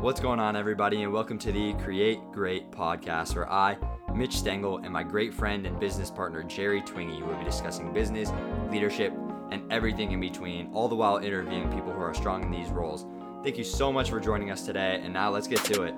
What's going on, everybody, and welcome to the Create Great podcast, where I, Mitch Stengel, and my great friend and business partner, Jerry Twingy, will be discussing business, leadership, and everything in between, all the while interviewing people who are strong in these roles. Thank you so much for joining us today, and now let's get to it.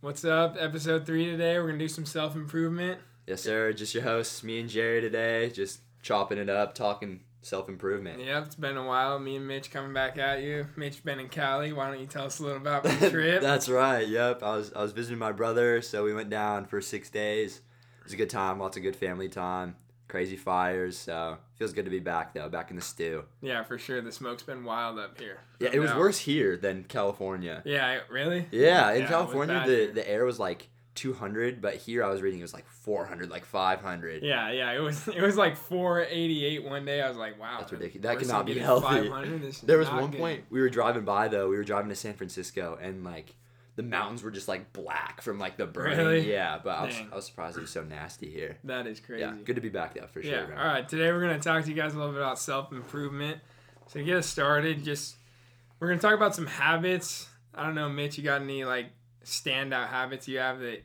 What's up? Episode three today. We're gonna do some self improvement. Yes, sir. Just your hosts, me and Jerry today, just chopping it up, talking self improvement. Yep, it's been a while. Me and Mitch coming back at you. Mitch been in Cali. Why don't you tell us a little about the trip? That's right. Yep. I was I was visiting my brother, so we went down for six days. It was a good time. Lots of good family time. Crazy fires. So feels good to be back though. Back in the stew. yeah, for sure. The smoke's been wild up here. Yeah, it was worse here than California. Yeah, really? Yeah, in Yeah, California the the air was like 200, but here I was reading it was like 400, like 500. Yeah, yeah. It was it was like 488 one day. I was like, wow. That's ridiculous. That we're cannot be getting healthy. 500? This is There was one good. point we were driving by though. We were driving to San Francisco and like the mountains were just like black from like the burning. Really? Yeah, but I was, I was surprised it was so nasty here. That is crazy. Yeah, good to be back though for sure. Yeah. man. All right. Today we're gonna talk to you guys a little bit about self improvement. So to get us started, just we're gonna talk about some habits. I don't know, Mitch. You got any like standout habits you have that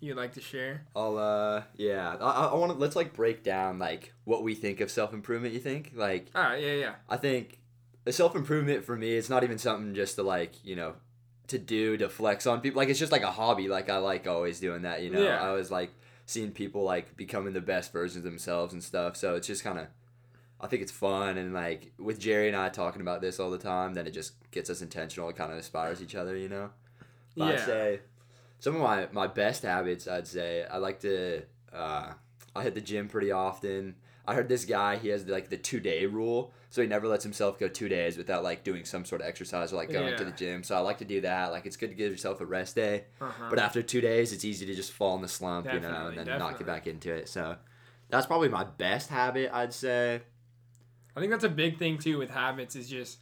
you'd like to share? I'll uh yeah. I, I want to let's like break down like what we think of self improvement. You think like All right. Yeah. Yeah. I think self improvement for me, it's not even something just to like you know to do to flex on people. Like it's just like a hobby. Like I like always doing that. You know, Yeah. I was like seeing people like becoming the best versions of themselves and stuff. So it's just kind of. I think it's fun and like with Jerry and I talking about this all the time, then it just gets us intentional. It kind of inspires each other, you know. But I'd say some of my my best habits. I'd say I like to. Uh, I hit the gym pretty often. I heard this guy. He has like the two day rule, so he never lets himself go two days without like doing some sort of exercise or like going to the gym. So I like to do that. Like it's good to give yourself a rest day, Uh-huh. but after two days, it's easy to just fall in the slump, you know, and then not get back into it. So that's probably my best habit. I'd say. I think that's a big thing too with habits is just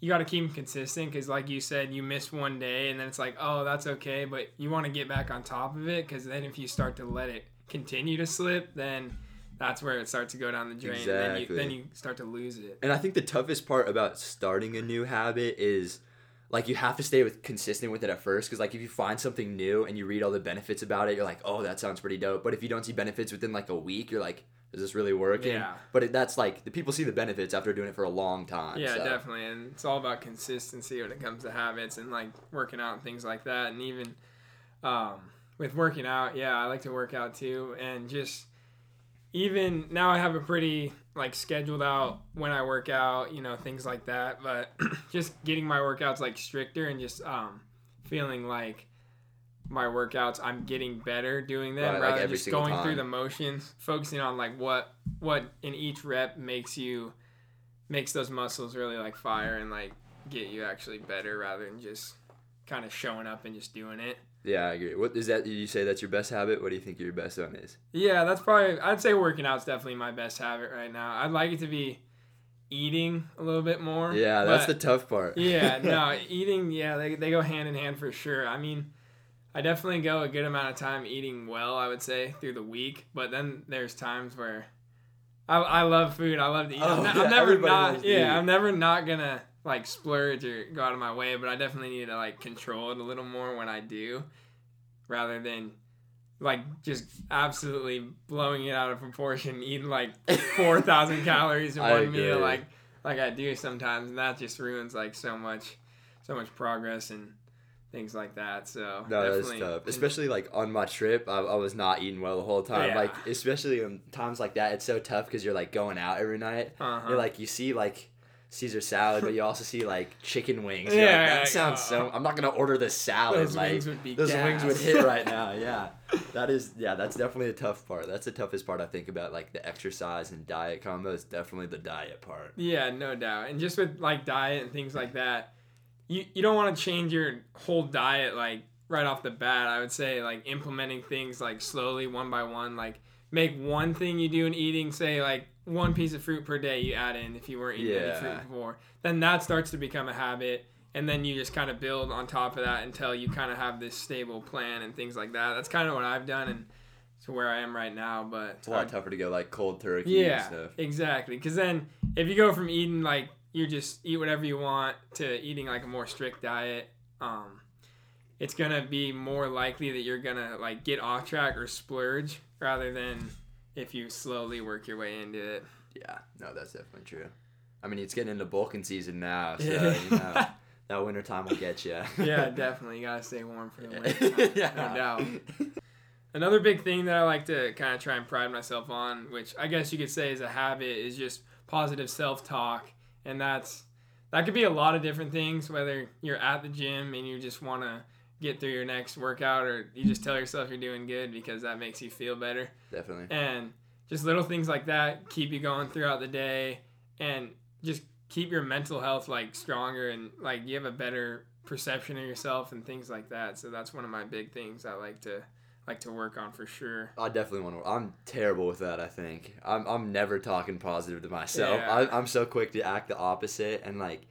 you got to keep them consistent because like you said you miss one day and then it's like oh that's okay but you want to get back on top of it because then if you start to let it continue to slip then that's where it starts to go down the drain and then you, Exactly. then you start to lose it And I think the toughest part about starting a new habit is like you have to stay with consistent with it at first because like if you find something new and you read all the benefits about it, you're like, oh, that sounds pretty dope. But if you don't see benefits within like a week, you're like, is this really working? Yeah. But it, that's like the people see the benefits after doing it for a long time. yeah so. definitely and it's all about consistency when it comes to habits and like working out and things like that and even um, with working out yeah i like to work out too and just even now i have a pretty like scheduled out when i work out you know things like that but just getting my workouts like stricter and just um, feeling like my workouts i'm getting better doing them Right, like rather than just going through the motions focusing on like what what in each rep makes you makes those muscles really like fire and like get you actually better rather than just kind of showing up and just doing it. Yeah, I agree. What is that? Did you say that's your best habit? What do you think your best one is? Yeah, that's probably I'd say working out's definitely my best habit right now. I'd like it to be eating a little bit more. Yeah, that's the tough part. yeah, no, eating, yeah, they, they go hand in hand for sure. I mean, I definitely go a good amount of time eating well, I would say, through the week. But then there's times where I, I love food. I love to eat. Oh, I'm, not- yeah, I'm never not, yeah. I'm never not gonna like splurge or go out of my way. But I definitely need to like control it a little more when I do, rather than like just absolutely blowing it out of proportion, eating like four thousand calories in one meal, like like I do sometimes, and that just ruins like so much, so much progress and things like that. So No, that's definitely- tough. Especially like on my trip, I, I was not eating well the whole time. Yeah. Like especially in times like that, it's so tough because you're like going out every night. Uh-huh. You're like you see like Caesar salad, but you also see like chicken wings. You're Yeah, like, that sounds so. I'm not gonna order this salad. Those like, wings would be those wings would hit right now. Yeah, that is yeah. That's definitely a tough part. That's the toughest part I think about like the exercise and diet combo is definitely the diet part. Yeah, no doubt. And just with like diet and things like that, you you don't want to change your whole diet like right off the bat. I would say like implementing things like slowly one by one, like make one thing you do in eating, say like one piece of fruit per day you add in if you weren't eating any fruit before. Then that starts to become a habit. And then you just kind of build on top of that until you kind of have this stable plan and things like that. That's kind of what I've done. And to where I am right now. But It's a lot tougher to go like cold turkey yeah, and stuff. exactly. Because then if you go from eating like you just eat whatever you want to eating like a more strict diet, um, it's gonna be more likely that you're gonna like get off track or splurge rather than if you slowly work your way into it. Yeah, no, that's definitely true. I mean, it's getting into bulking season now, so you know, that winter time will get you. yeah, definitely. You gotta stay warm for the winter. yeah. No doubt. Another big thing that I like to kind of try and pride myself on, which I guess you could say is a habit, is just positive self-talk, and that's that could be a lot of different things. Whether you're at the gym and you just want to get through your next workout, or you just tell yourself you're doing good because that makes you feel better, Definitely. and just little things like that keep you going throughout the day, and just keep your mental health like stronger and like you have a better perception of yourself and things like that. So that's one of my big things I like to like to work on for sure. I definitely want to. I'm terrible with that. I think I'm. I'm never talking positive to myself. Yeah. I, I'm so quick to act the opposite, and like,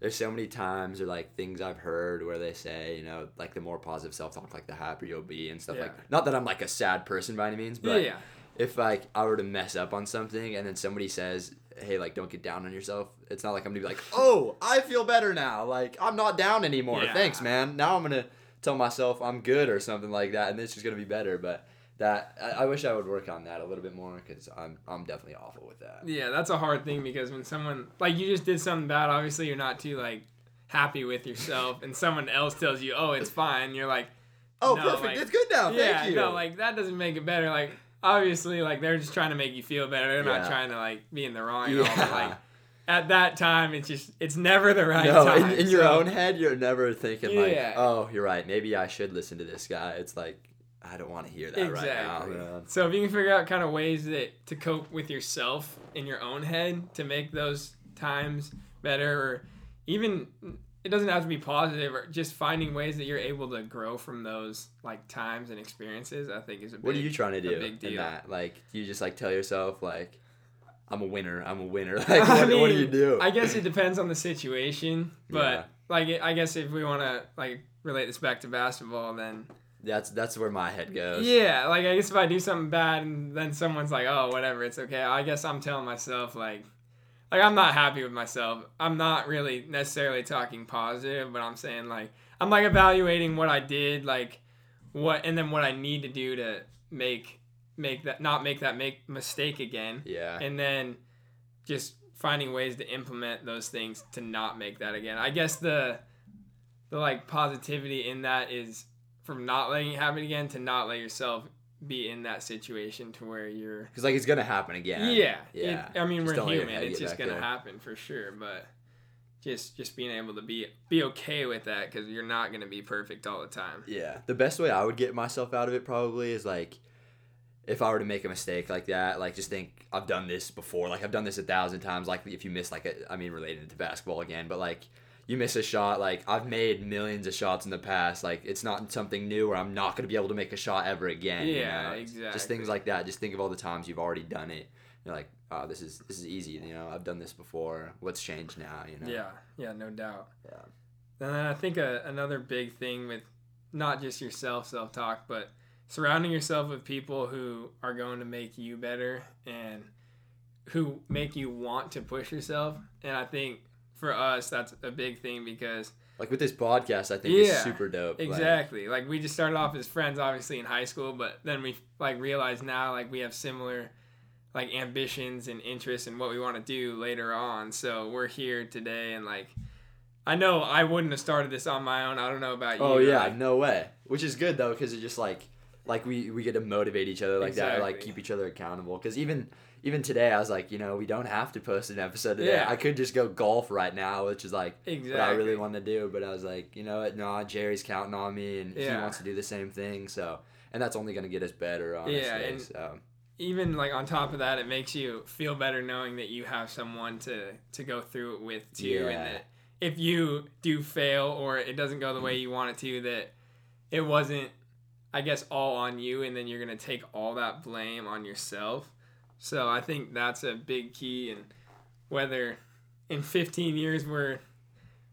there's so many times or like things I've heard where they say, you know, like the more positive self talk, like the happier you'll be and stuff Yeah. like. Not that I'm like a sad person by any means, but yeah, if like I were to mess up on something and then somebody says, "Hey, like don't get down on yourself," it's not like I'm gonna be like, "Oh, I feel better now. Like I'm not down anymore. Yeah. Thanks, man. Now I'm gonna tell myself I'm good or something like that, and this is gonna be better." But that I, I wish I would work on that a little bit more because I'm I'm definitely awful with that. yeah, that's a hard thing because when someone like you just did something bad, obviously you're not too like happy with yourself, and someone else tells you, "Oh, it's fine," you're like, Oh, No, perfect. like- it's good now. "Yeah, Thank you. no, like that doesn't make it better." Like obviously, like they're just trying to make you feel better. They're not trying to like be in the wrong at all. But, like at that time, it's just it's never the right no, time. in, in your own head, you're never thinking like, "Oh, you're right. Maybe I should listen to this guy." It's like I don't want to hear that exactly. right now. man. So if you can figure out kind of ways that to cope with yourself in your own head to make those times better, or even it doesn't have to be positive, or just finding ways that you're able to grow from those like times and experiences, I think is a big. Deal. What are you trying to a do big in deal. that? Like, do you just like tell yourself like, "I'm a winner. I'm a winner." Like, I what, what do you do? I guess it depends on the situation, but Yeah. like I guess if we want to like relate this back to basketball, then That's that's where my head goes. Yeah, like I guess if I do something bad and then someone's like, "Oh, whatever, it's okay." I guess I'm telling myself like like I'm not happy with myself. I'm not really necessarily talking positive, but I'm saying like I'm like evaluating what I did, like what and then what I need to do to make make that not make that make mistake again. Yeah. And then just finding ways to implement those things to not make that again. I guess the the like positivity in that is from not letting it happen again to not let yourself be in that situation to where you're Because like it's gonna happen again. yeah Yeah. it- i mean Just we're don't let your human it's just gonna there. happen for sure but just just being able to be be okay with that because you're not gonna be perfect all the time Yeah. The best way I would get myself out of it probably is like if I were to make a mistake like that, like just think I've done this before. Like I've done this a thousand times. Like if you miss like a, I mean related to basketball again, but like you miss a shot, like I've made millions of shots in the past. Like it's not something new where I'm not gonna be able to make a shot ever again. you Yeah, know? exactly. Just things like that. Just think of all the times you've already done it. You're like, oh, this is this is easy. You know, I've done this before. What's changed now? You know. yeah yeah no doubt Yeah. and then i think a, another big thing with not just yourself self-talk but surrounding yourself with people who are going to make you better and who make you want to push yourself and i think for us that's a big thing because Like with this podcast, I think Yeah, it's super dope. Exactly. Like, we just started off as friends, obviously in high school, but then we like realized now like we have similar like ambitions and interests in what we want to do later on. So we're here today, and like I know I wouldn't have started this on my own. I don't know about oh, you. Oh yeah, like- no way. Which is good though, because it just like, like we we get to motivate each other like that, or, like keep each other accountable. Because even even today, I was like, you know, we don't have to post an episode today. Yeah. I could just go golf right now, which is like exactly. what I really want to do. But I was like, you know what? No, Jerry's counting on me, and he wants to do the same thing. So, and that's only gonna get us better, honestly. Yeah, and- so even like on top of that, it makes you feel better knowing that you have someone to to go through it with too, Yeah. and that if you do fail or it doesn't go the way mm-hmm. you want it to, that it wasn't, I guess, all on you, and then you're gonna take all that blame on yourself. So I think that's a big key, and whether in 15 years we're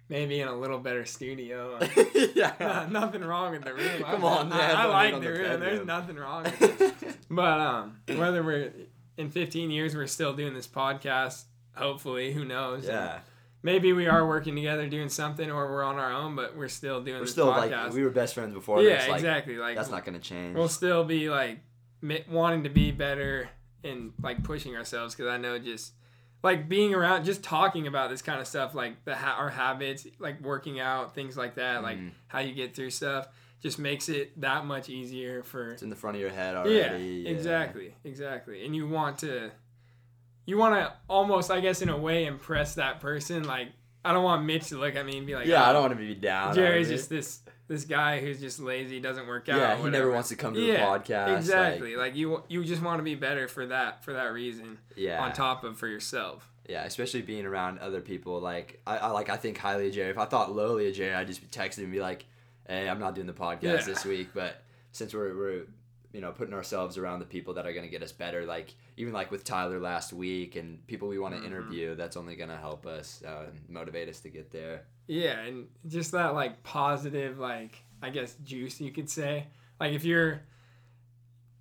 maybe in a little better studio. yeah. nothing wrong with the room. Come I, on, man, I, I like the room. There's nothing wrong with it. But um, whether we're in 15 years, we're still doing this podcast. Hopefully, who knows? yeah. Maybe we are working together doing something, or we're on our own, but we're still doing We're still podcast. like we were best friends before. yeah, like, exactly. Like That's not gonna change. we'll still be like wanting to be better and like pushing ourselves because I know just like being around, just talking about this kind of stuff, like the ha- our habits, like working out, things like that, like Mhm. how you get through stuff, just makes it that much easier for. It's in the front of your head Yeah, already. yeah. exactly, exactly, and you want to, you want to almost, I guess, in a way, impress that person. Like I don't want Mitch to look at me and be like, Yeah, "Oh, I don't oh, want to be down. Jerry's just this this guy who's just lazy, doesn't work out. Yeah, he never wants to come to Yeah, the podcast. like- Exactly. Like, you you just want to be better for that for that reason. yeah. On top of for yourself. Yeah, especially being around other people. Like I, I like I think highly of Jerry. If I thought lowly of Jerry, I'd just text him and be like, "Hey, I'm not doing the podcast Yeah. this week." But since we're we're you know putting ourselves around the people that are gonna get us better, like even like with Tyler last week and people we want to Mhm. interview, that's only gonna help us uh, motivate us to get there. Yeah, and just that like positive like I guess juice you could say. Like if you're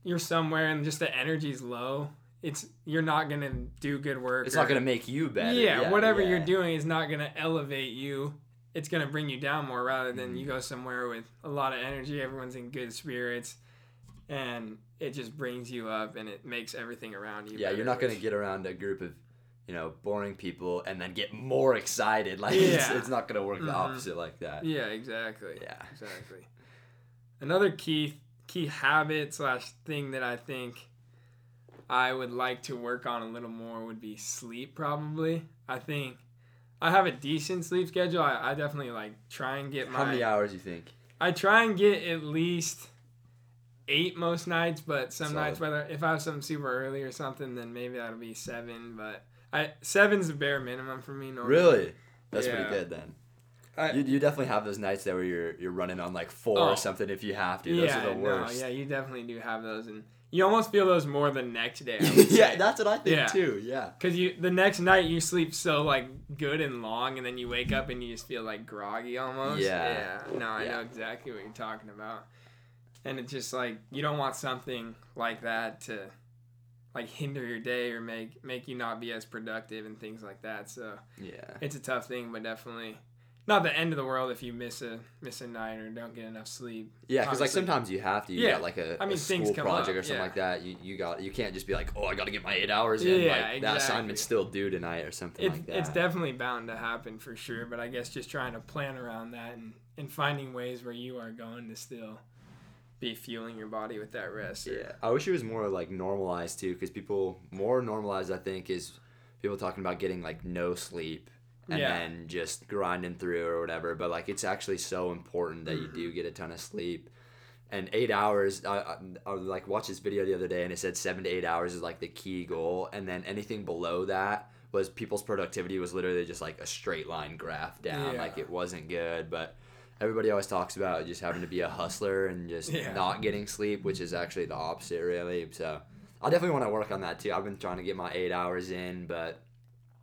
you're somewhere and just the energy's low, it's you're not gonna do good work. It's or- not gonna make you better. Yeah, whatever yeah. you're doing is not gonna elevate you. It's gonna bring you down more rather than Mhm. you go somewhere with a lot of energy. Everyone's in good spirits, and it just brings you up and it makes everything around you. Yeah, better, you're not gonna get around a group of you know boring people and then get more excited. Like it's, Yeah. it's not gonna work the Mhm. opposite like that. Yeah, exactly. Yeah. exactly. Another key key habit slash thing that I think I would like to work on a little more would be sleep. Probably, I think I have a decent sleep schedule. I, I definitely like try and get my. How many hours you think? I try and get at least eight most nights, but some Solid. nights whether if I have something super early or something, then maybe that'll be seven. But I seven's the bare minimum for me. Normally. Really? That's Yeah. pretty good then. I- You, you definitely have those nights there where you're you're running on like four Oh. or something if you have to. Those yeah, are the worst. no, yeah, you definitely do have those, and you almost feel those more the next day. Yeah, say. that's what I think Yeah. too. Yeah. Cause you the next night you sleep so like good and long, and then you wake up and you just feel like groggy almost. Yeah. Yeah. No, I Yeah. know exactly what you're talking about. And it's just like you don't want something like that to like hinder your day or make make you not be as productive and things like that. So Yeah. it's a tough thing, but definitely not the end of the world if you miss a miss a night or don't get enough sleep. Yeah, because like sometimes you have to. You Yeah. got like a, I mean, a school project up, or something yeah. like that. You you got you can't just be like, oh, I got to get my eight hours in. Yeah, like that exactly. assignment's still due tonight or something It's like that. it's definitely bound to happen for sure, but I guess just trying to plan around that and, and finding ways where you are going to still be fueling your body with that rest. or- Yeah, I wish it was more like normalized too, because people more normalized. I think is people talking about getting like no sleep and Yeah. then just grinding through or whatever. But like it's actually so important that you Mm-hmm. do get a ton of sleep. And eight hours, I, I, I like watched this video the other day, and it said seven to eight hours is like the key goal, and then anything below that was people's productivity was literally just like a straight line graph down, Yeah. like it wasn't good. But everybody always talks about just having to be a hustler and just Yeah. not getting sleep, which is actually the opposite, really. So I definitely want to work on that too. I've been trying to get my eight hours in, but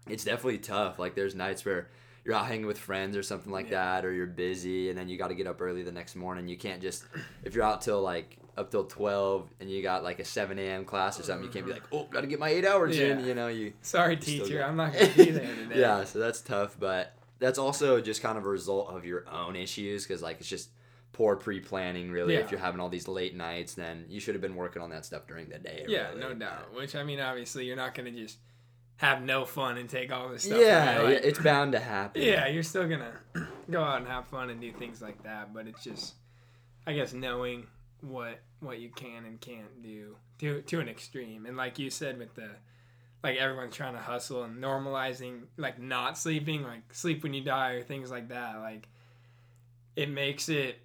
it's definitely tough. Like there's nights where you're out hanging with friends or something like Yeah. that, or you're busy, and then you got to get up early the next morning. You can't just if you're out till like up till twelve and you got like a seven a.m. class or something, you can't be like, oh, got to get my eight hours in. You know, you Sorry, teacher, I'm not going to be there today. yeah, so that's tough, but that's also just kind of a result of your own issues because like it's just poor pre-planning really if you're having all these late nights then you should have been working on that stuff during the day Yeah, really. no doubt. Which, I mean, obviously, you're not going to just have no fun and take all this stuff. yeah, yeah, like- it's bound to happen yeah, you're still going to go out and have fun and do things like that, but it's just, I guess, knowing what what you can and can't do to to an extreme. And like you said with the like everyone's trying to hustle and normalizing like not sleeping, like sleep when you die or things like that, like it makes it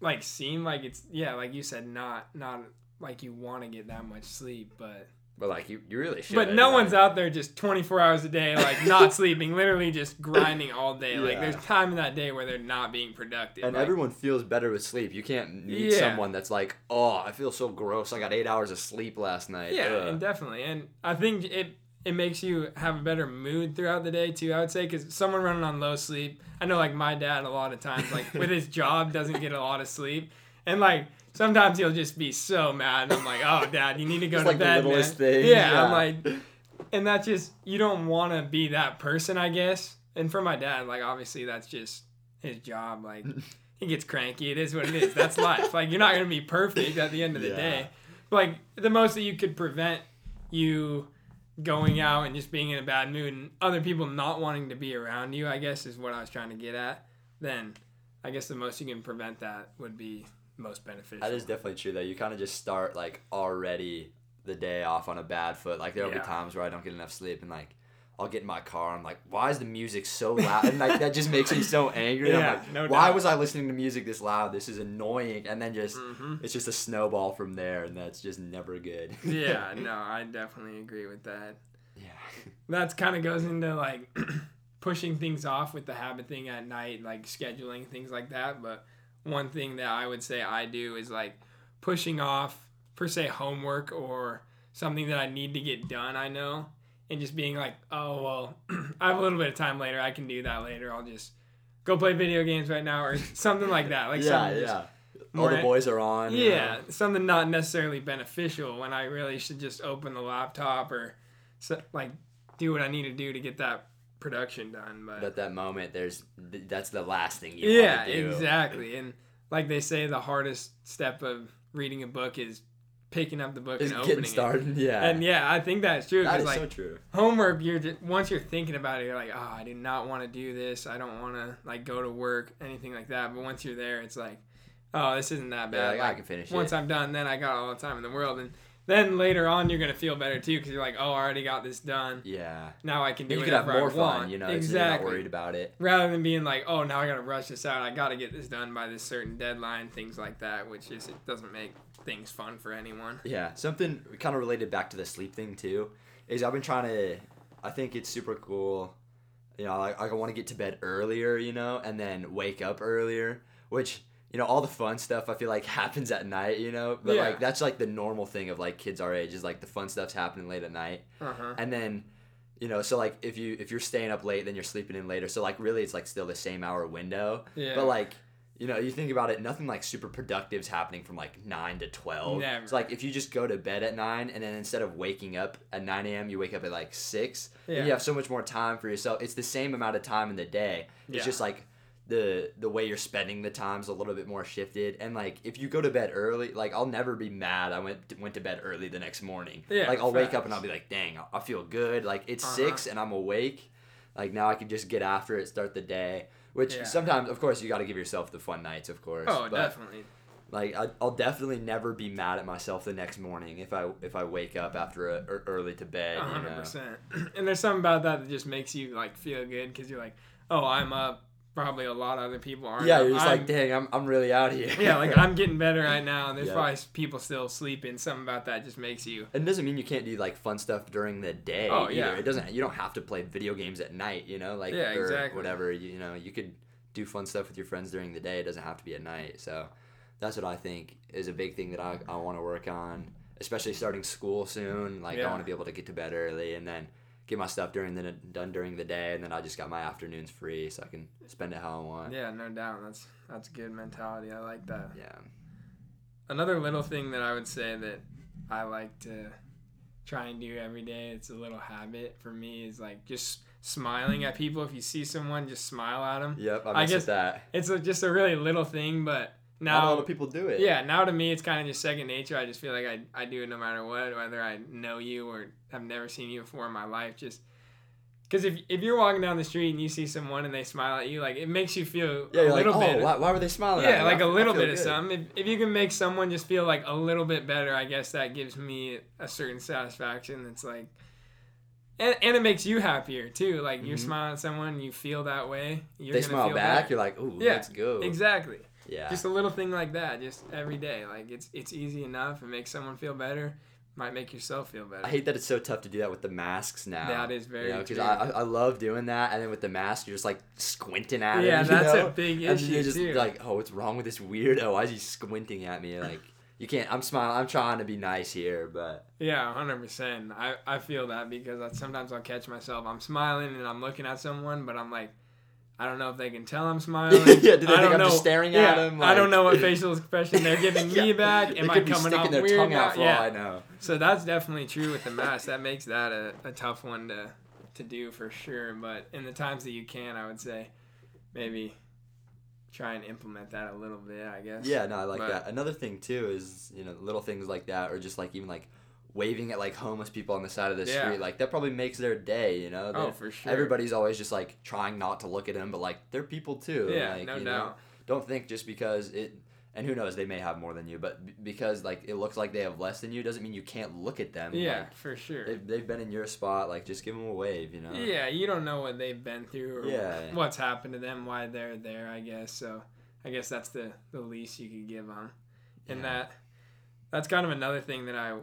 like seem like it's yeah, like you said, not not like you want to get that much sleep, but but like you, you really should but no like- one's out there just 24 hours a day like not sleeping literally just grinding all day. Like there's time in that day where they're not being productive and like, everyone feels better with sleep. You can't meet Yeah. someone that's like oh i feel so gross. I got eight hours of sleep last night. Yeah Ugh. and definitely. And i think it it makes you have a better mood throughout the day too. I would say because someone running on low sleep, I know like my dad a lot of times like with his job doesn't get a lot of sleep, and like sometimes he'll just be so mad. And I'm like, oh, dad, you need to go to like the bed, man. littlest thing, Yeah, I'm like, and that's just you don't want to be that person, I guess. And for my dad, like obviously that's just his job. Like he gets cranky. It is what it is. That's life. Like you're not gonna be perfect at the end of the Yeah. day. But, like the most that you could prevent you going out and just being in a bad mood and other people not wanting to be around you, I guess is what I was trying to get at. Then I guess the most you can prevent that would be most beneficial. That is definitely true though. You kind of just start like already the day off on a bad foot. Like there'll Yeah. be times where I don't get enough sleep and like I'll get in my car. I'm like, why is the music so loud? And like that just makes me so angry. Yeah, like, no why doubt. was I listening to music this loud? This is annoying. And then just Mhm. it's just a snowball from there, and that's just never good. yeah, no, I definitely agree with that. yeah. That's kind of goes into like pushing things off with the habit thing at night, like scheduling things like that. But one thing that I would say I do is like pushing off, per se, homework or something that I need to get done. I know, and just being like, oh well, I have a little bit of time later. I can do that later. I'll just go play video games right now or something like that. Like yeah, yeah. All the boys are on. you yeah, know? something not necessarily beneficial when I really should just open the laptop or so, like do what I need to do to get that production done. But, But at that moment, there's that's the last thing you yeah, want to do. exactly. And like they say, the hardest step of reading a book is picking up the book and getting opening started. Yeah. And yeah, I think that's true. that is like so true. homework, you're just, once you're thinking about it, you're like, oh, I do not want to do this. I don't want to like go to work, anything like that. But once you're there, it's like, oh, this isn't that Yeah, bad. like, I can finish it. once it. I'm done, then I got all the time in the world. And then later on, you're gonna feel better too because you're like, oh, I already got this done. Yeah. Now I can do you could have more I fun, want. you know. exactly. you're not worried about it. Rather than being like, oh, now I gotta rush this out. I gotta get this done by this certain deadline. Things like that, which is it doesn't make things fun for anyone. Yeah, something kind of related back to the sleep thing too is I've been trying to. I think it's super cool. You know, like, like I want to get to bed earlier, you know, and then wake up earlier, which you know all the fun stuff I feel like happens at night, you know. But Yeah. like that's like the normal thing of like kids our age is like the fun stuff's happening late at night, Uh huh. and then. You know, so like if you if you're staying up late, then you're sleeping in later. So like really, it's like still the same hour window. Yeah. But like, you know, you think about it, nothing like super productive is happening from like nine to twelve. Never. It's like if you just go to bed at nine and then instead of waking up at nine a.m., you wake up at like six. Yeah. And you have so much more time for yourself. It's the same amount of time in the day. It's Yeah. just like the the way you're spending the time's a little bit more shifted. And like if you go to bed early, like I'll never be mad. I went went to bed early the next morning. Yeah, Like I'll wake up and. I'll be like, dang, I feel good. Like it's Uh-huh. six and I'm awake. Like now I can just get after it, start the day. Which Yeah. sometimes, of course, you got to give yourself the fun nights, of course. Oh, but, definitely. Like I, I'll definitely never be mad at myself the next morning if I if I wake up after a, or early to bed. You hundred know? percent. And there's something about that that just makes you like feel good because you're like, oh, I'm up. Probably a lot of other people aren't. Yeah, you're just I'm- like, dang, I'm, I'm really out here. yeah, like I'm getting better right now, and there's Yeah. probably people still sleeping. Something about that just makes you. And it doesn't mean you can't do like fun stuff during the day. Oh, either. yeah. It doesn't. You don't have to play video games at night. You know, like Yeah, or exactly. whatever. You, you know, you could do fun stuff with your friends during the day. It doesn't have to be at night. So that's what I think is a big thing that I, I want to work on, especially starting school soon. Like I want to be able to get to bed early and then get my stuff during the done during the day, and then I just got my afternoons free, so I can spend it how I want. Yeah, no doubt. That's that's good mentality. I like that. Yeah. Another little thing that I would say that I like to try and do every day, it's a little habit for me, is like just smiling at people. If you see someone, just smile at them. Yep. I, I guess- that. It's a, just a really little thing, but Not a lot now, of people do it. yeah, now to me, it's kind of just second nature. I just feel like I, I do it no matter what, whether I know you or have never seen you before in my life. Just because if, if you're walking down the street and you see someone and they smile at you, like it makes you feel Yeah, a you're like, little oh, bit. why, why were they smiling? at Yeah, like I- a little bit of something. If, if you can make someone just feel like a little bit better, I guess that gives me a certain satisfaction. It's like, and, and it makes you happier too. Like you're Mhm. smiling at someone, you feel that way. You're They smile feel back. better. You're like, ooh, Yeah, let's go. Exactly. Yeah. Just a little thing like that, just every day. Like it's it's easy enough. It makes someone feel better. Might make yourself feel better. I hate that it's so tough to do that with the masks now. That is very because true. I, I I love doing that, and then with the mask, you're just like squinting at Yeah, him. you that's know? a big And issue you're just too. like, oh, what's wrong with this weirdo? Why is he squinting at me? Like, you can't. I'm smiling. I'm trying to be nice here, but Yeah, hundred percent. I I feel that because I, sometimes I'll catch myself. I'm smiling and I'm looking at someone, but I'm like, I don't know if they can tell I'm smiling. Yeah, do they I think don't I'm know. just staring yeah, at 'em, I don't know what facial expression they're giving me Yeah. back. they Am I could be coming sticking off their weird? tongue out for all yeah. I know. So that's definitely true with the mask. That makes that a, a tough one to to do for sure. But in the times that you can, I would say maybe try and implement that a little bit. I guess. Yeah, no, I like But- that. Another thing too is you know little things like that, or just like even like waving at like homeless people on the side of the Yeah. street. Like that probably makes their day. You know. Oh, They're- for sure. Everybody's always just like trying not to look at them, but like they're people too. Yeah, like, no you know? doubt. Don't think just because it. And who knows? They may have more than you, but b- because like it looks like they have less than you, doesn't mean you can't look at them. Yeah, Like, for sure. they've, they've been in your spot. Like just give them a wave. You know. Yeah, you don't know what they've been through or Yeah. what's happened to them, why they're there, I guess. So I guess that's the, the least you could give them. And Yeah. that that's kind of another thing that I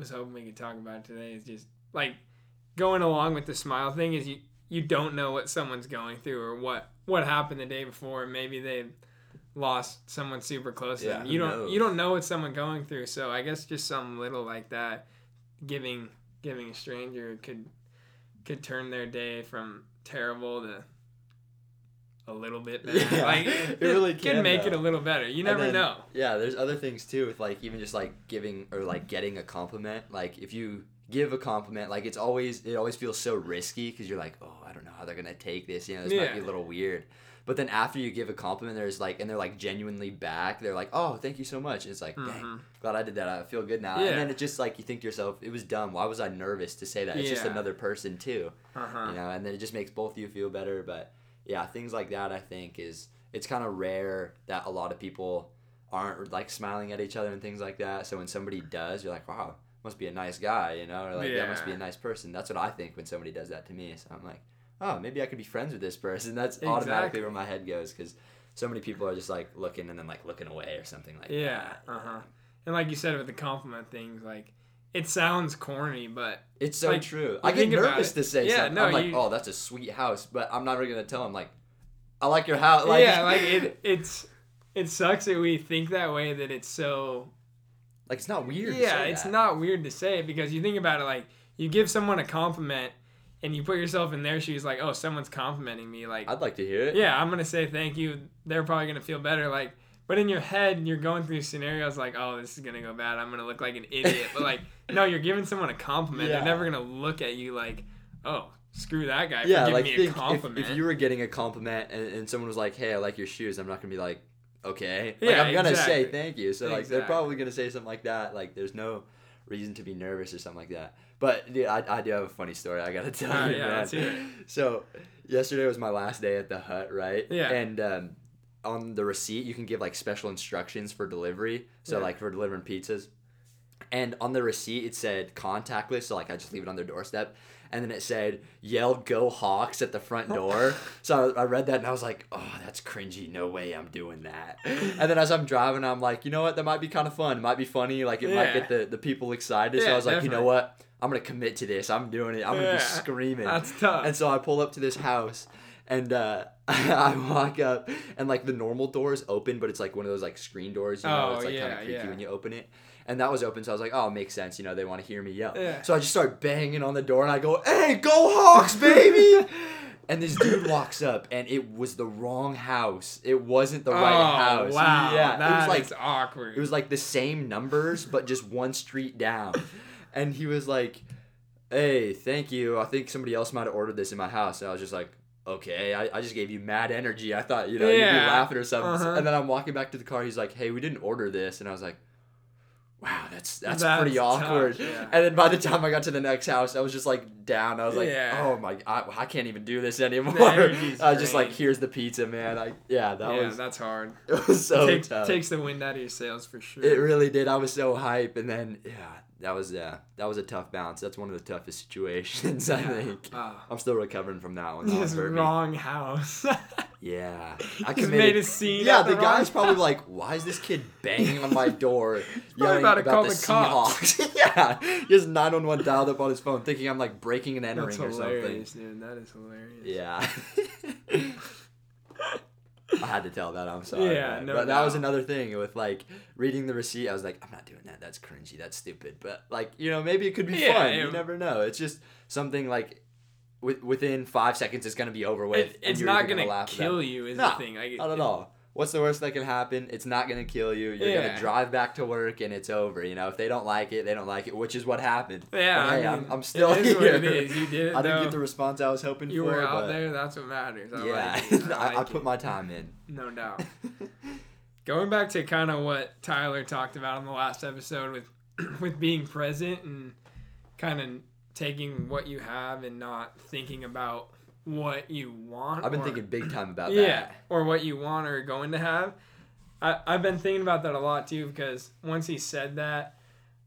was hoping we could talk about today is just like going along with the smile thing is you you don't know what someone's going through or what what happened the day before. Maybe they lost someone super close to Yeah, them. You don't knows? you don't know what someone going through. So I guess just something little like that giving giving a stranger could could turn their day from terrible to a little bit better. Yeah, like it really can, make it a little better. You never then- know. Yeah, there's other things too with like even just like giving or like getting a compliment. Like if you give a compliment, like it's always it always feels so risky because you're like, oh, I don't know how they're gonna take this. You know, this might be a little weird. But then after you give a compliment, there's like, and they're like genuinely back. They're like, oh, thank you so much. And it's like, dang, Mhm. glad I did that. I feel good now. Yeah. And then it just like you think to yourself, it was dumb. Why was I nervous to say that? It's just another person too Uh-huh. you know, and then it just makes both of you feel better. But yeah, things like that, I think, is it's kind of rare that a lot of people aren't like smiling at each other and things like that. So when somebody does, you're like, wow, must be a nice guy, you know, or like that must be a nice person. That's what I think when somebody does that to me. So I'm like, oh, maybe I could be friends with this person. That's automatically Exactly. where my head goes because so many people are just like looking and then like looking away or something like Yeah. that. Uh huh. And like you said with the compliment things, like it sounds corny, but It's so Like, true. I get nervous to say Yeah, something. no, I'm like, you- oh, that's a sweet house, but I'm not really gonna tell him like, I like your house. Like, yeah, like it it's it sucks that we think that way that it's so like it's not weird. to yeah, it's that. not weird to say because you think about it like you give someone a compliment and you put yourself in their shoes like, oh, someone's complimenting me like I'd like to hear it. yeah, I'm gonna say thank you. They're probably gonna feel better. Like, but in your head, you're going through scenarios like, oh, this is gonna go bad. I'm gonna look like an idiot. But like, no, you're giving someone a compliment. Yeah. They're never gonna look at you like, oh, screw that guy yeah, for like me think a if, compliment. if you were getting a compliment and, and someone was like, "Hey, I like your shoes," I'm not gonna be like, "Okay." Like Yeah, I'm gonna say thank you. So like they're probably gonna say something like that. Like there's no reason to be nervous or something like that. But dude, I, I do have a funny story I gotta tell you, yeah, man. let's hear it. So yesterday was my last day at the hut, right? Yeah. And um, on the receipt, you can give like special instructions for delivery. So Yeah. like for delivering pizzas. And on the receipt, it said contactless. So like I just leave it on their doorstep. And then it said yell "Go Hawks" at the front door. so I, I read that and I was like, "Oh, that's cringy. No way, I'm doing that." And then as I'm driving, I'm like, "You know what? That might be kind of fun. It might be funny. Like it might get the, the people excited." Yeah, so I was like, "You know what? I'm gonna commit to this. I'm doing it. I'm gonna be screaming." That's tough. And so I pull up to this house and uh, I walk up and like the normal door is open, but it's like one of those like screen doors, you know, Oh, it's like kind yeah, of creaky yeah. when you open it. And that was open, so I was like, oh, it makes sense, you know, they want to hear me yell. Yeah. So I just start banging on the door and I go, hey, go Hawks, baby! and this dude walks up and it was the wrong house. It wasn't the right oh, house. Wow, Yeah. that it was like awkward. it was like the same numbers, but just one street down. And he was like, Hey, thank you. I think somebody else might have ordered this in my house. And I was just like, Okay, I, I just gave you mad energy. I thought, you know, you'd be laughing or something. Uh-huh. And then I'm walking back to the car. He's like, Hey, we didn't order this. And I was like, Wow, that's that's, That's pretty tough, awkward. yeah. And then by the time I got to the next house, I was just like down. I was like, Yeah. Oh my, I, I can't even do this anymore. I was just like. Here's the pizza, man. I yeah, that yeah, was that's hard. it was so Take, tough. takes the wind out of your sails for sure. It really did. I was so hype, and then yeah, that was yeah, that was a tough bounce. That's one of the toughest situations I think. Ah. I'm still recovering from that one. That one Just hurt me. wrong house. Yeah, I Just committed. made a scene Yeah, the the guy's wrong- probably like, "Why is this kid banging on my door, yelling about about, the, the. Seahawks?" yeah, he has 911 dialed up on his phone, thinking I'm like breaking and entering That's or something. hilarious, dude. That is hilarious. Yeah. I had to tell that. I'm sorry. Yeah, man. no But that was another thing with like reading the receipt. I was like, I'm not doing that. That's cringy. That's stupid. But like, you know, maybe it could be Yeah, fun. it- you never know. It's just something like. With, within five seconds, it's gonna be over with. It, and it's you're not gonna, laugh at kill you is No, the thing. Like, Not at all. What's the worst that can happen? It's not gonna kill you. You're Yeah. gonna drive back to work and it's over. You know, if they don't like it, they don't like it, which is what happened. Yeah, But hey, I mean, I'm still it is here. what it is. You did it, I didn't get the response I was hoping You for. were out but there. That's what matters. I yeah, like. I, I, I put it. my time in. no doubt. Going back to kind of what Tyler talked about in the last episode with with being present and kind of taking what you have and not thinking about what you want. I've been or- thinking big time about yeah, that. or what you want or are going to have. I, I've been thinking about that a lot too because once he said that,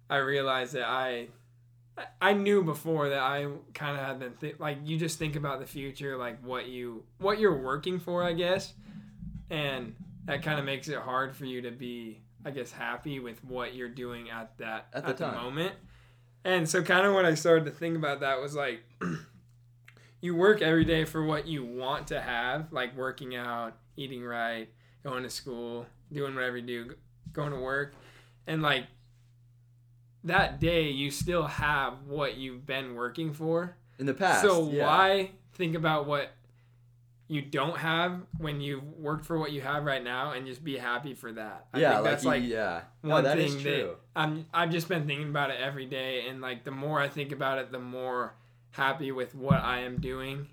I realized that I I knew before that I kind of had been th- like you just think about the future like what you what you're working for I guess and that kind of makes it hard for you to be I guess happy with what you're doing at that At at the the, moment and so kind of when I started to think about that was like you work every day for what you want to have like working out eating right going to school doing whatever you do going to work and like that day you still have what you've been working for. In the past. so yeah. why think about what you don't have when you've worked for what you have right now and just be happy for that? I yeah, think like, that's you- like yeah. No, one that thing is true. that I'm I've just been thinking about it every day and like the more I think about it the more happy with what I am doing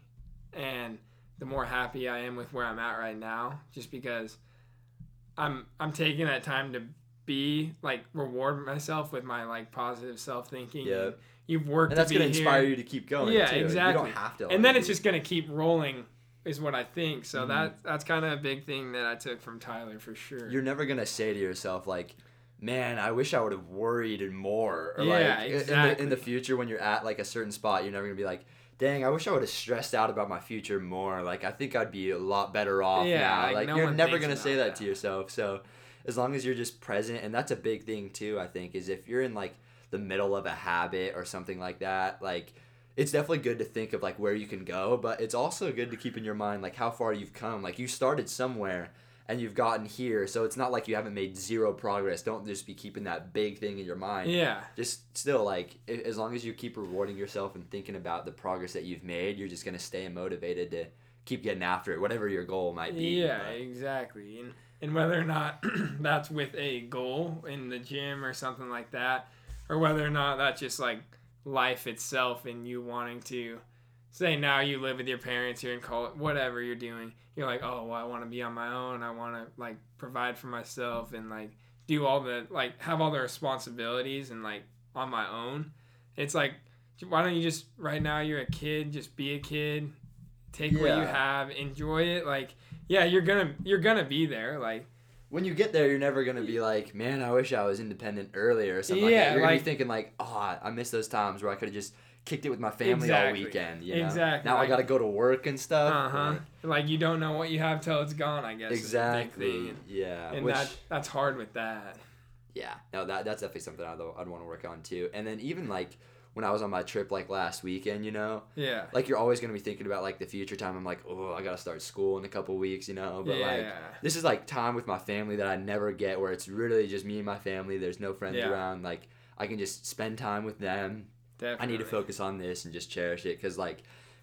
and the more happy I am with where I'm at right now just because I'm I'm taking that time to be like reward myself with my like positive self thinking. Yeah. You've worked and that's gonna inspire here. you to keep going. Yeah, too. You don't have to. and then it's just gonna keep rolling is what I think. So Mhm. that that's kind of a big thing that I took from Tyler for sure. you're never gonna say to yourself like man i wish i would have worried more or Yeah, like i- in the, in the future when you're at like a certain spot you're never gonna be like dang i wish i would have stressed out about my future more. Like i think i'd be a lot better off Yeah, now. like, like, no you're never gonna say that, that. to yourself. So as long as you're just present and that's a big thing too i think is if you're in like the middle of a habit or something like that like it's definitely good to think of like where you can go but it's also good to keep in your mind like how far you've come. Like you started somewhere and you've gotten here so it's not like you haven't made zero progress don't just be keeping that big thing in your mind yeah. just still like as long as you keep rewarding yourself and thinking about the progress that you've made you're just going to stay motivated to keep getting after it whatever your goal might be Yeah, but- exactly. And and whether or not that's with a goal in the gym or something like that, or whether or not that's just like life itself and you wanting to say now you live with your parents, you're in college, whatever you're doing, you're like, oh, well, I want to be on my own. I want to like provide for myself and like do all the like have all the responsibilities and like on my own. It's like, why don't you just right now you're a kid, just be a kid, take what you have, enjoy it. Like, yeah, you're gonna you're gonna be there. Like, when you get there, you're never gonna be like, man, I wish I was independent earlier or something like Yeah, that. You're gonna like- be thinking like, oh, I miss those times where I could have just kicked it with my family Exactly. all weekend. You know? Exactly, Now I gotta go to work and stuff. uh huh. like, Like you don't know what you have till it's gone. I guess is a big exactly. Yeah. And Which, that that's hard with that. yeah. No, that that's definitely something I'd, I'd want to work on too. And then even like when I was on my trip like last weekend, you know, Yeah. like you're always gonna be thinking about like the future time. I'm like, oh, I gotta start school in a couple weeks, you know. But like this is like time with my family that I never get where it's really just me and my family. There's no friends Yeah. around. Like I can just spend time with them. Definitely. I need to focus on this and just cherish it because like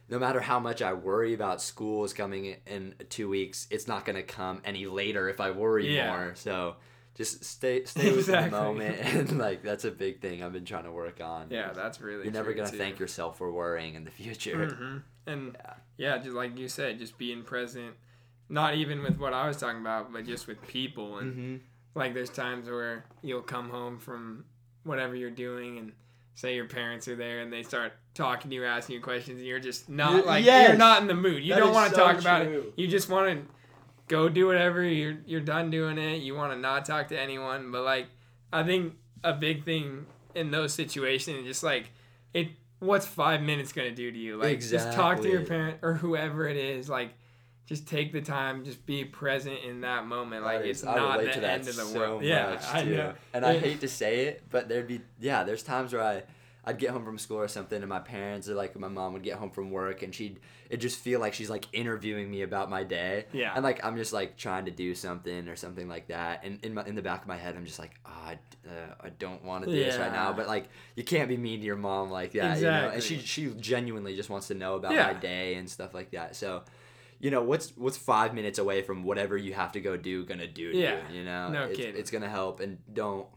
no matter how much I worry about school is coming in- two weeks, it's not gonna come any later if I worry Yeah. more. So just stay stay with Exactly. the moment and like that's a big thing I've been trying to work on. Yeah, that's really. You're never gonna too. thank yourself for worrying in the future. hmm And Yeah. yeah. just like you said, just being present. Not even with what I was talking about, but just with people. And Mm-hmm. like, there's times where you'll come home from whatever you're doing, and say your parents are there, and they start talking to you, asking you questions, and you're just not like yes! you're not in the mood. You That don't want to so talk about it. You just want to go do whatever. You're you're done doing it. You want to not talk to anyone. But like, I think a big thing in those situations is just like it. What's five minutes gonna do to you? Like, just talk to your parent or whoever it is. Like, just take the time. Just be present in that moment. Like, That it's I not the to that end of the so world. Yeah, much, I too. know. And I hate to say it, but there'd be yeah, there's times where I I'd get home from school or something, and my parents or like my mom would get home from work, and she'd it just feel like she's like interviewing me about my day. Yeah. And like I'm just like trying to do something or something like that, and in my in the back of my head, I'm just like, oh, I, uh, I don't want to do this right now, but like you can't be mean to your mom like that, you know. And she she genuinely just wants to know about Yeah. my day and stuff like that. So. You know what's what's five minutes away from whatever you have to go do gonna do to Yeah. you. You know, No it's, kidding. it's gonna help, and don't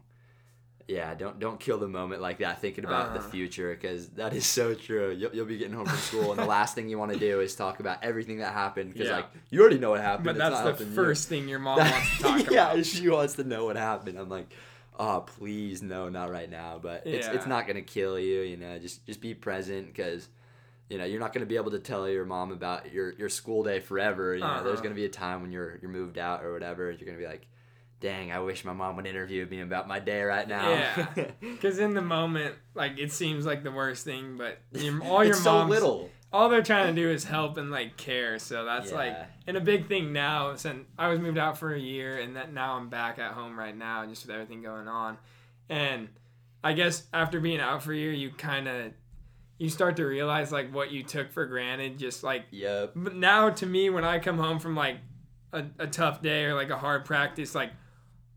yeah, don't don't kill the moment like that thinking about the Uh-huh. future because that is so true. You'll, you'll be getting home from school and the last thing you want to do is talk about everything that happened because Yeah. like you already know what happened. But It's that's the helping you. first thing your mom That- wants to talk yeah, about. she wants to know what happened. I'm like, oh please no, not right now. But it's it's not gonna kill you. You know, just just be present because. You know, you're not going to be able to tell your mom about your, your school day forever. You know, there's Uh-huh. going to be a time when you're you're moved out or whatever. You're going to be like, "Dang, I wish my mom would interview me about my day right now." Yeah. Because in the moment, like it seems like the worst thing, but your, all your so moms, little. all they're trying to do is help and like care. So that's like, and a big thing now. Since I was moved out for a year, and that now I'm back at home right now, just with everything going on, and I guess after being out for a year, you kind of you start to realize like what you took for granted, just like Yep. but now to me when i come home from like a, a tough day or like a hard practice like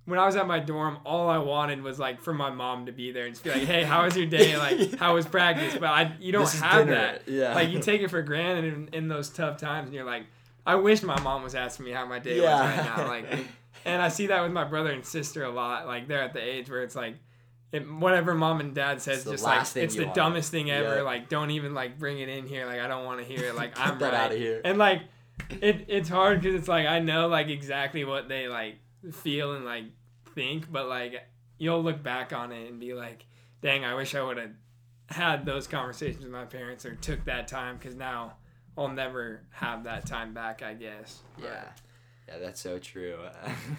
when i was at my dorm all i wanted was like for my mom to be there and just be like hey how was your day like how was practice but i you don't have dinner. that Yeah. like you take it for granted in, in those tough times and you're like i wish my mom was asking me how my day Yeah. was right now like and i see that with my brother and sister a lot like they're at the age where it's like it, whatever mom and dad says, It's just like it's the want. dumbest thing ever. Yeah. Like, don't even like bring it in here. Like, I don't want to hear it. Like, I'm that right. outta here. And like, it it's hard because it's like I know like exactly what they like feel and like think, but like you'll look back on it and be like, dang, I wish I would have had those conversations with my parents or took that time because now I'll never have that time back. I guess. But- Yeah. That's so true.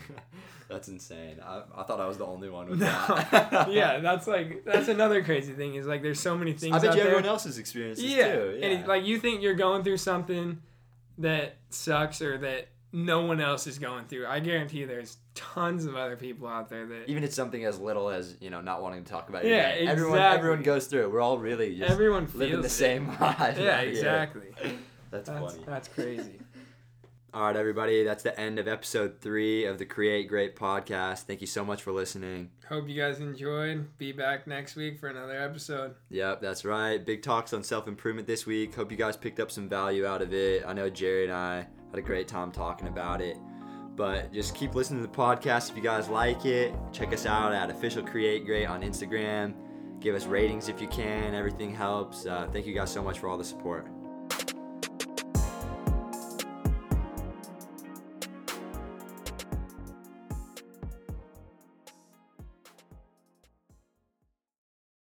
that's insane. I, I thought I was the only one with No. that. yeah, that's like that's another crazy thing is like there's so many things. I bet you there. everyone else has experienced yeah. too. Yeah. And it, like you think you're going through something that sucks or that no one else is going through. I guarantee you there's tons of other people out there that Even it's something as little as you know not wanting to talk about your Yeah, day. Everyone, exactly. everyone goes through it. We're all really just everyone living the it. same life. Yeah, exactly. That's, That's funny. that's crazy. All right, everybody. That's the end of episode three of the Create Great podcast. Thank you so much for listening. Hope you guys enjoyed. Be back next week for another episode. Yep, that's right. Big talks on self improvement this week. Hope you guys picked up some value out of it. I know Jerry and I had a great time talking about it. But just keep listening to the podcast if you guys like it. Check us out at Official Create Great on Instagram. Give us ratings if you can. Everything helps. Uh, thank you guys so much for all the support.